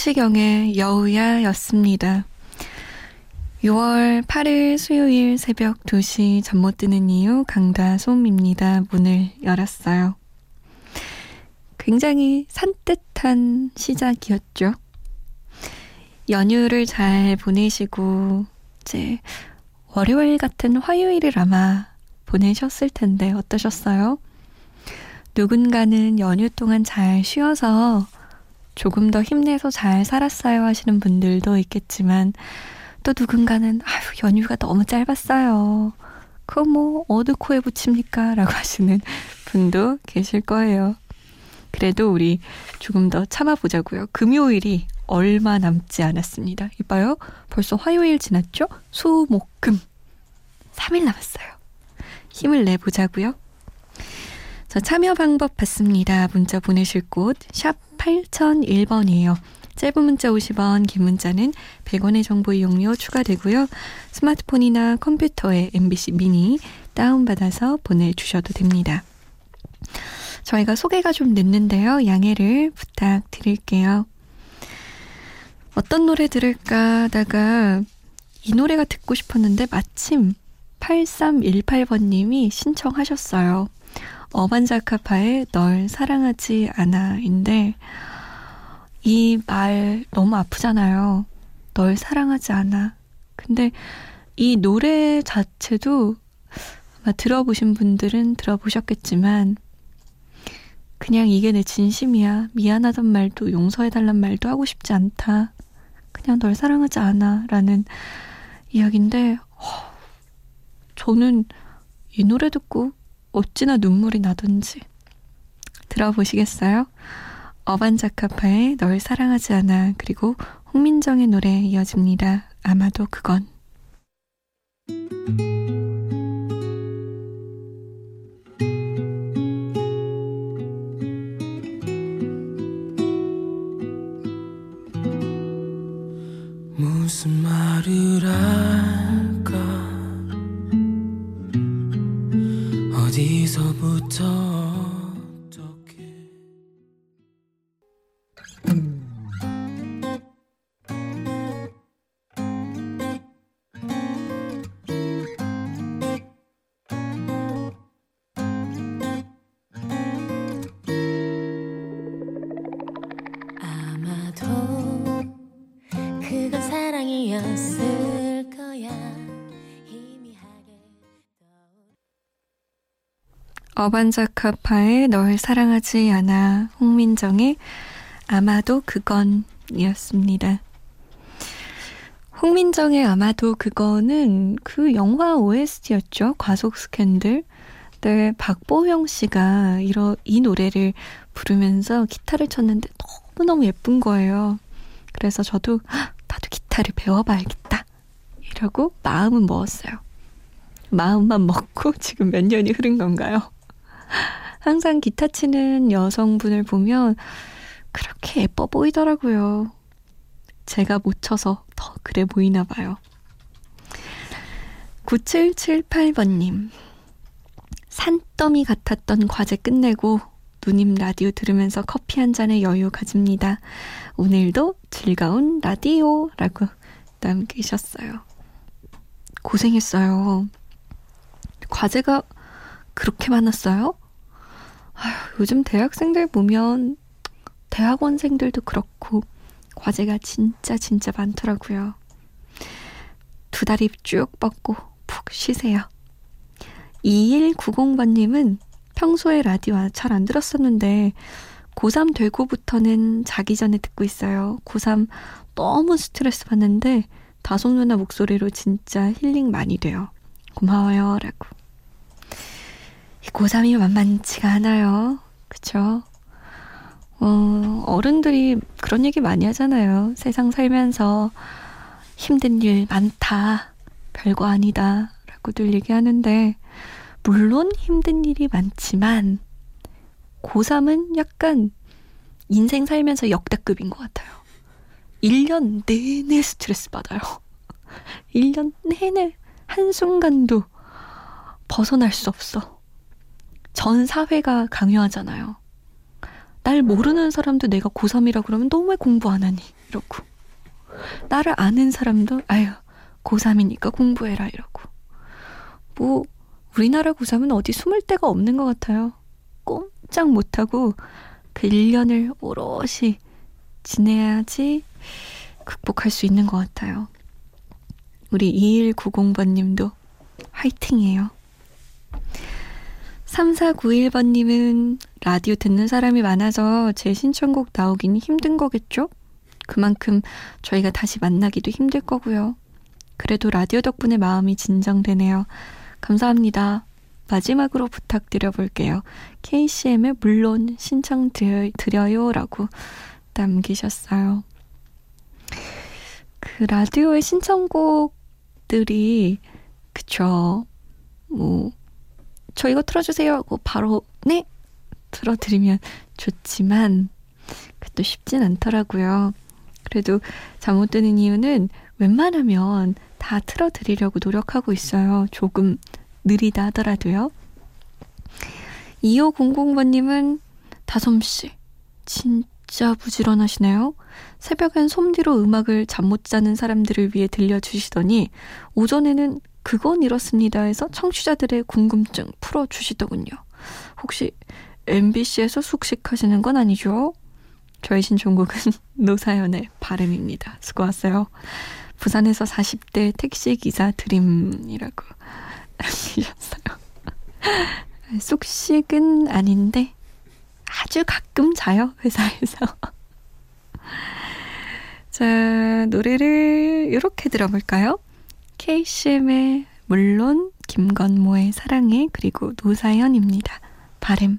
성시경의 여우야 였습니다. 6월 8일 수요일 새벽 2시 잠 못 드는 이유 강다솜입니다. 문을 열었어요. 굉장히 산뜻한 시작이었죠. 연휴를 잘 보내시고 이제 월요일 같은 화요일을 아마 보내셨을 텐데 어떠셨어요? 누군가는 연휴 동안 잘 쉬어서 조금 더 힘내서 잘 살았어요 하시는 분들도 있겠지만 또 누군가는 아유 연휴가 너무 짧았어요. 그거 뭐 어느 코에 붙입니까? 라고 하시는 분도 계실 거예요. 그래도 우리 조금 더 참아보자고요. 금요일이 얼마 남지 않았습니다. 이봐요. 벌써 화요일 지났죠? 수, 목, 금. 3일 남았어요. 힘을 내보자고요. 자, 참여 방법 받습니다. 문자 보내실 곳, 샵 8001번이에요. 짧은 문자 50원, 긴 문자는 100원의 정보 이용료 추가되고요. 스마트폰이나 컴퓨터에 MBC 미니 다운받아서 보내주셔도 됩니다. 저희가 소개가 좀 늦는데요. 양해를 부탁드릴게요. 어떤 노래 들을까 하다가 이 노래가 듣고 싶었는데 마침 8318번님이 신청하셨어요. 어반자카파의 널 사랑하지 않아인데 이 말 너무 아프잖아요. 널 사랑하지 않아. 근데 이 노래 자체도 아마 들어보신 분들은 들어보셨겠지만 그냥 이게 내 진심이야. 미안하단 말도 용서해달란 말도 하고 싶지 않다. 그냥 널 사랑하지 않아. 라는 이야기인데, 허, 저는 이 노래 듣고 어찌나 눈물이 나던지. 들어보시겠어요? 어반자카파의 널 사랑하지 않아 그리고 홍민정의 노래 이어집니다. 아마도 그건 어반자카파의 널 사랑하지 않아 홍민정의 아마도 그건이었습니다. 홍민정의 아마도 그거는 그 영화 OST였죠. 과속 스캔들. 네, 박보영 씨가 이러, 이 노래를 부르면서 기타를 쳤는데 너무너무 예쁜 거예요. 그래서 저도 나도 기타를 배워봐야겠다. 이러고 마음은 먹었어요. 마음만 먹고 지금 몇 년이 흐른 건가요? 항상 기타 치는 여성분을 보면 그렇게 예뻐 보이더라고요. 제가 못 쳐서 더 그래 보이나 봐요. 9778번님. 산더미 같았던 과제 끝내고 누님 라디오 들으면서 커피 한 잔의 여유 가집니다. 오늘도 즐거운 라디오 라고 남기셨어요. 고생했어요. 과제가 그렇게 많았어요? 아휴, 요즘 대학생들 보면 대학원생들도 그렇고 과제가 진짜 진짜 많더라고요. 두 다리 쭉 뻗고 푹 쉬세요. 2190번님은 평소에 라디오 잘 안 들었었는데 고3 되고부터는 자기 전에 듣고 있어요. 고3 너무 스트레스 받는데 다솜 누나 목소리로 진짜 힐링 많이 돼요. 고마워요. 라고. 고3이 만만치가 않아요. 그쵸? 어, 어른들이 그런 얘기 많이 하잖아요. 세상 살면서 힘든 일 많다. 별거 아니다. 라고들 얘기하는데, 물론 힘든 일이 많지만, 고3은 약간 인생 살면서 역대급인 것 같아요. 1년 내내 스트레스 받아요. 1년 내내 한순간도 벗어날 수 없어. 전 사회가 강요하잖아요. 날 모르는 사람도 내가 고3이라 그러면 너 왜 공부 안 하니? 이러고. 나를 아는 사람도 아유 고3이니까 공부해라 이러고. 뭐 우리나라 고3은 어디 숨을 데가 없는 것 같아요. 꼼짝 못하고 그 1년을 오롯이 지내야지 극복할 수 있는 것 같아요. 우리 2190번님도 화이팅이에요. 3491번님은 라디오 듣는 사람이 많아서 제 신청곡 나오긴 힘든 거겠죠? 그만큼 저희가 다시 만나기도 힘들 거고요. 그래도 라디오 덕분에 마음이 진정되네요. 감사합니다. 마지막으로 부탁드려 볼게요. KCM의 물론 신청 드려요 라고 남기셨어요. 그 라디오의 신청곡들이 그쵸 뭐 저 이거 틀어주세요 하고 바로 네 틀어드리면 좋지만 그것도 쉽진 않더라고요. 그래도 잠 못 드는 이유는 웬만하면 다 틀어드리려고 노력하고 있어요. 조금 느리다 하더라도요. 2500번님은 다솜씨 진짜 부지런하시네요. 새벽엔 솜디로 음악을 잠 못 자는 사람들을 위해 들려주시더니 오전에는 그건 이렇습니다 해서 청취자들의 궁금증 풀어주시더군요. 혹시 MBC에서 숙식하시는 건 아니죠? 저의 신청곡은 노사연의 발음입니다. 수고하세요. 부산에서 40대 택시기사 드림이라고 남기셨어요. 숙식은 아닌데 아주 가끔 자요, 회사에서. 자, 노래를 이렇게 들어볼까요? KCM의 물론, 김건모의 사랑해, 그리고 노사연입니다. 바램.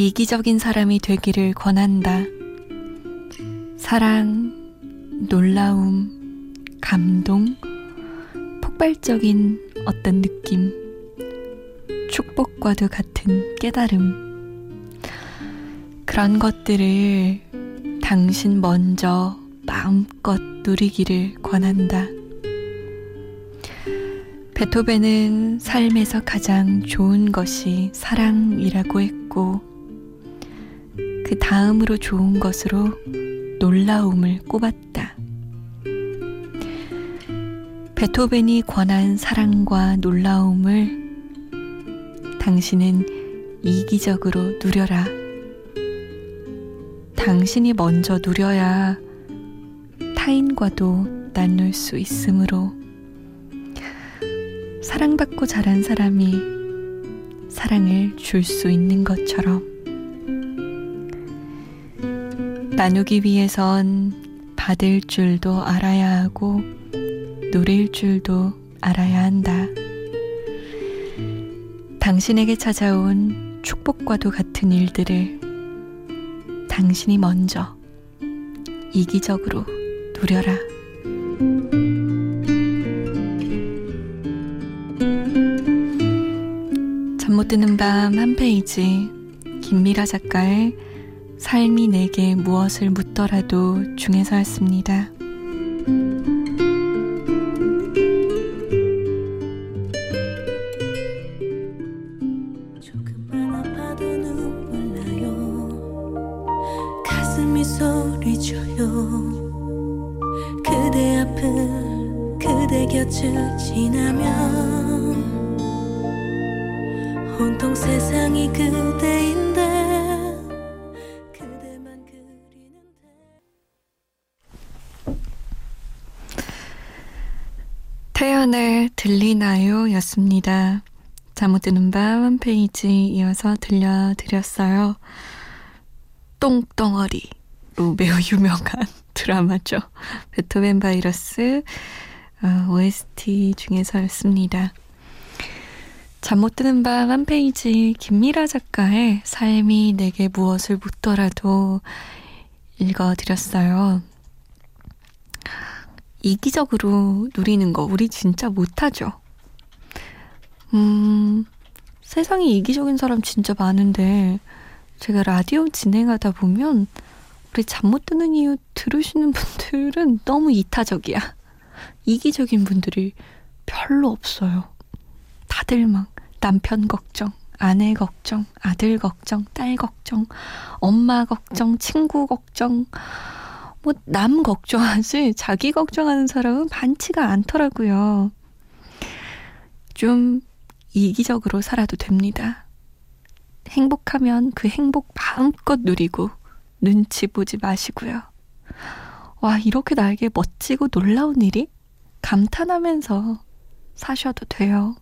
이기적인 사람이 되기를 권한다. 사랑, 놀라움, 감동, 폭발적인 어떤 느낌, 축복과도 같은 깨달음. 그런 것들을 당신 먼저 마음껏 누리기를 권한다. 베토벤은 삶에서 가장 좋은 것이 사랑이라고 했고, 그 다음으로 좋은 것으로 놀라움을 꼽았다. 베토벤이 권한 사랑과 놀라움을 당신은 이기적으로 누려라. 당신이 먼저 누려야 타인과도 나눌 수 있으므로 사랑받고 자란 사람이 사랑을 줄 수 있는 것처럼 나누기 위해선 받을 줄도 알아야 하고 누릴 줄도 알아야 한다. 당신에게 찾아온 축복과도 같은 일들을 당신이 먼저 이기적으로 누려라. 잠 못 드는 밤 한 페이지 김미라 작가의 삶이 내게 무엇을 묻더라도 중에서였습니다. 지나면 온통 세상이 그대인데 태연의 들리나요? 였습니다. 잠못 드는 밤 한 페이지 이어서 들려드렸어요. 똥덩어리로 매우 유명한 드라마죠. 베토벤 바이러스 어, OST 중에서였습니다. 잠 못 드는 밤 한 페이지 김미라 작가의 삶이 내게 무엇을 묻더라도 읽어드렸어요. 이기적으로 누리는 거 우리 진짜 못하죠. 음, 세상에 이기적인 사람 진짜 많은데 제가 라디오 진행하다 보면 우리 잠 못 드는 이유 들으시는 분들은 너무 이타적이야. 이기적인 분들이 별로 없어요. 다들 막 남편 걱정, 아내 걱정, 아들 걱정, 딸 걱정, 엄마 걱정, 친구 걱정, 뭐 남 걱정하지 자기 걱정하는 사람은 많지가 않더라고요. 좀 이기적으로 살아도 됩니다. 행복하면 그 행복 마음껏 누리고 눈치 보지 마시고요. 와, 이렇게 나에게 멋지고 놀라운 일이? 감탄하면서 사셔도 돼요.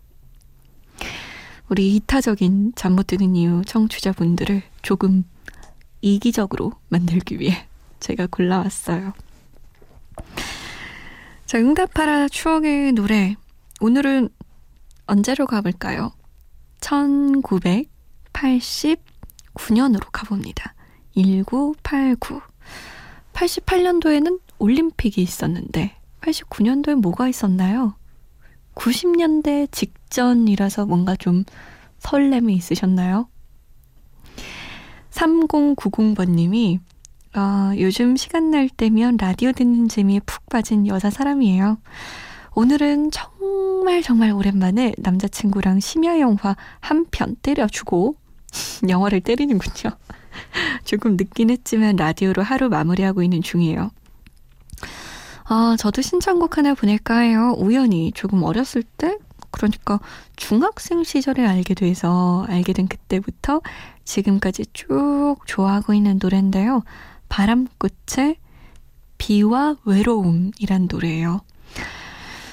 우리 이타적인 잠 못 드는 이유 청취자분들을 조금 이기적으로 만들기 위해 제가 골라왔어요. 자, 응답하라 추억의 노래. 오늘은 언제로 가볼까요? 1989년으로 가봅니다. 1989. 88년도에는 올림픽이 있었는데 89년도에 뭐가 있었나요? 90년대 직전이라서 뭔가 좀 설렘이 있으셨나요? 3090번님이 어, 요즘 시간 날 때면 라디오 듣는 재미에 푹 빠진 여자 사람이에요. 오늘은 정말 정말 오랜만에 남자친구랑 심야 영화 한 편 때려주고 영화를 때리는군요. 조금 늦긴 했지만 라디오로 하루 마무리하고 있는 중이에요. 아, 저도 신청곡 하나 보낼까 해요. 우연히 조금 어렸을 때 그러니까 중학생 시절에 알게 돼서 알게 된 그때부터 지금까지 쭉 좋아하고 있는 노래인데요. 바람꽃의 비와 외로움이란 노래예요.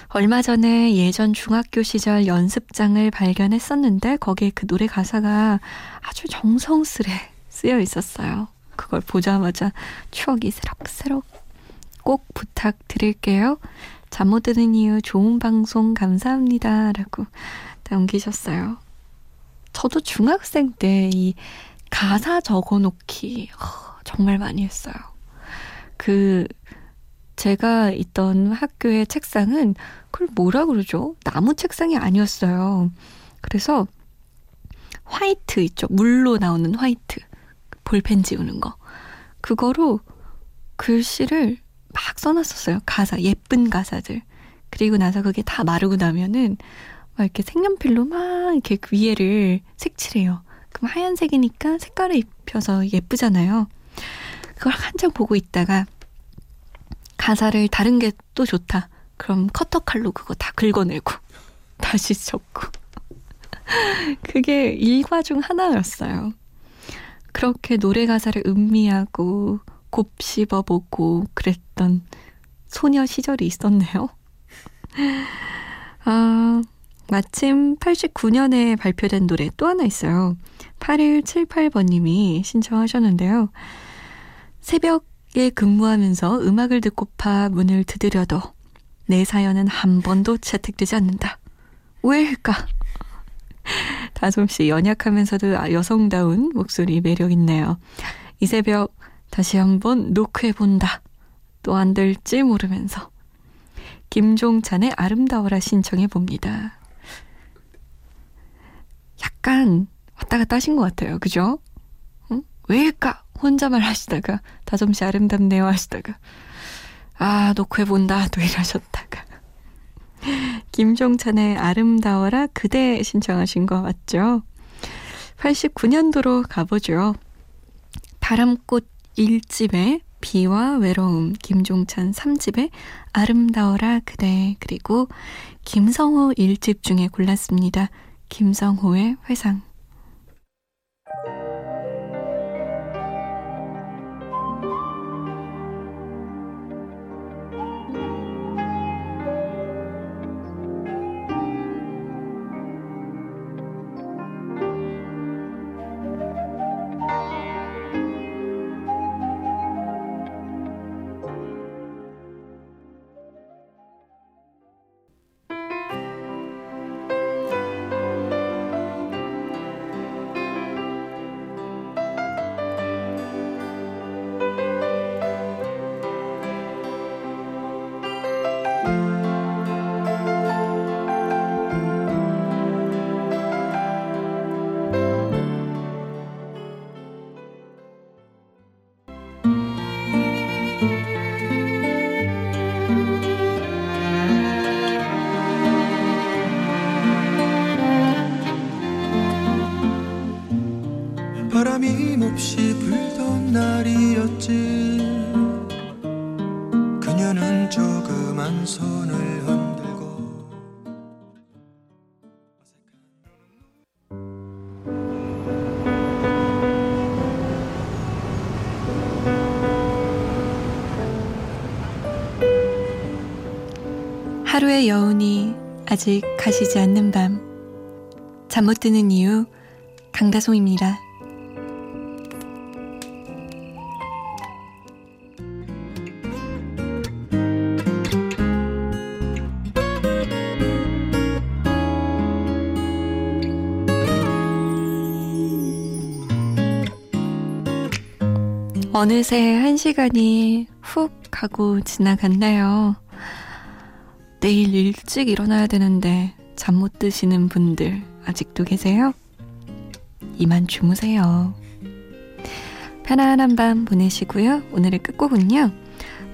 얼마 전에 예전 중학교 시절 연습장을 발견했었는데 거기에 그 노래 가사가 아주 정성스레 쓰여 있었어요. 그걸 보자마자 추억이 새록새록 꼭 부탁드릴게요. 잠 못 드는 이유 좋은 방송 감사합니다. 라고 남기셨어요. 저도 중학생 때 이 가사 적어 놓기 정말 많이 했어요. 그 제가 있던 학교의 책상은 그걸 뭐라 그러죠? 나무 책상이 아니었어요. 그래서 화이트 있죠. 물로 나오는 화이트. 볼펜 지우는 거. 그거로 글씨를 막 써놨었어요. 가사, 예쁜 가사들. 그리고 나서 그게 다 마르고 나면은 막 이렇게 색연필로 막 이렇게 그 위에를 색칠해요. 그럼 하얀색이니까 색깔을 입혀서 예쁘잖아요. 그걸 한참 보고 있다가 가사를 다른 게 또 좋다. 그럼 커터칼로 그거 다 긁어내고 다시 접고 그게 일과 중 하나였어요. 그렇게 노래 가사를 음미하고 곱씹어보고 그랬던 소녀 시절이 있었네요. 아, 마침 89년에 발표된 노래 또 하나 있어요. 8178번님이 신청하셨는데요. 새벽에 근무하면서 음악을 듣고파 문을 두드려도 내 사연은 한 번도 채택되지 않는다. 왜일까? 다솜씨 연약하면서도 여성다운 목소리 매력 있네요. 이 새벽 다시 한번 노크해본다. 또 안 될지 모르면서. 김종찬의 아름다워라 신청해 봅니다. 약간 왔다 갔다 하신 것 같아요. 그죠? 응? 왜일까? 혼자말 하시다가 다솜씨 아름답네요 하시다가 아 노크해본다 또 이러셨다가 김종찬의 아름다워라 그대 신청하신 거 맞죠? 89년도로 가보죠. 바람꽃 1집에 비와 외로움, 김종찬 3집에 아름다워라 그대, 그리고 김성호 1집 중에 골랐습니다. 김성호의 회상. 하루의 여운이 아직 가시지 않는 밤. 잠 못 드는 이유, 강다송입니다. 어느새 한 시간이 훅 가고 지나갔나요? 내일 일찍 일어나야 되는데 잠 못 드시는 분들 아직도 계세요? 이만 주무세요. 편안한 밤 보내시고요. 오늘의 끝곡은요.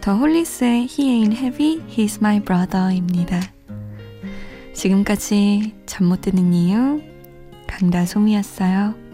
더 홀리스의 He Ain't Heavy, He's My Brother입니다. 지금까지 잠 못 드는 이유 강다솜이었어요.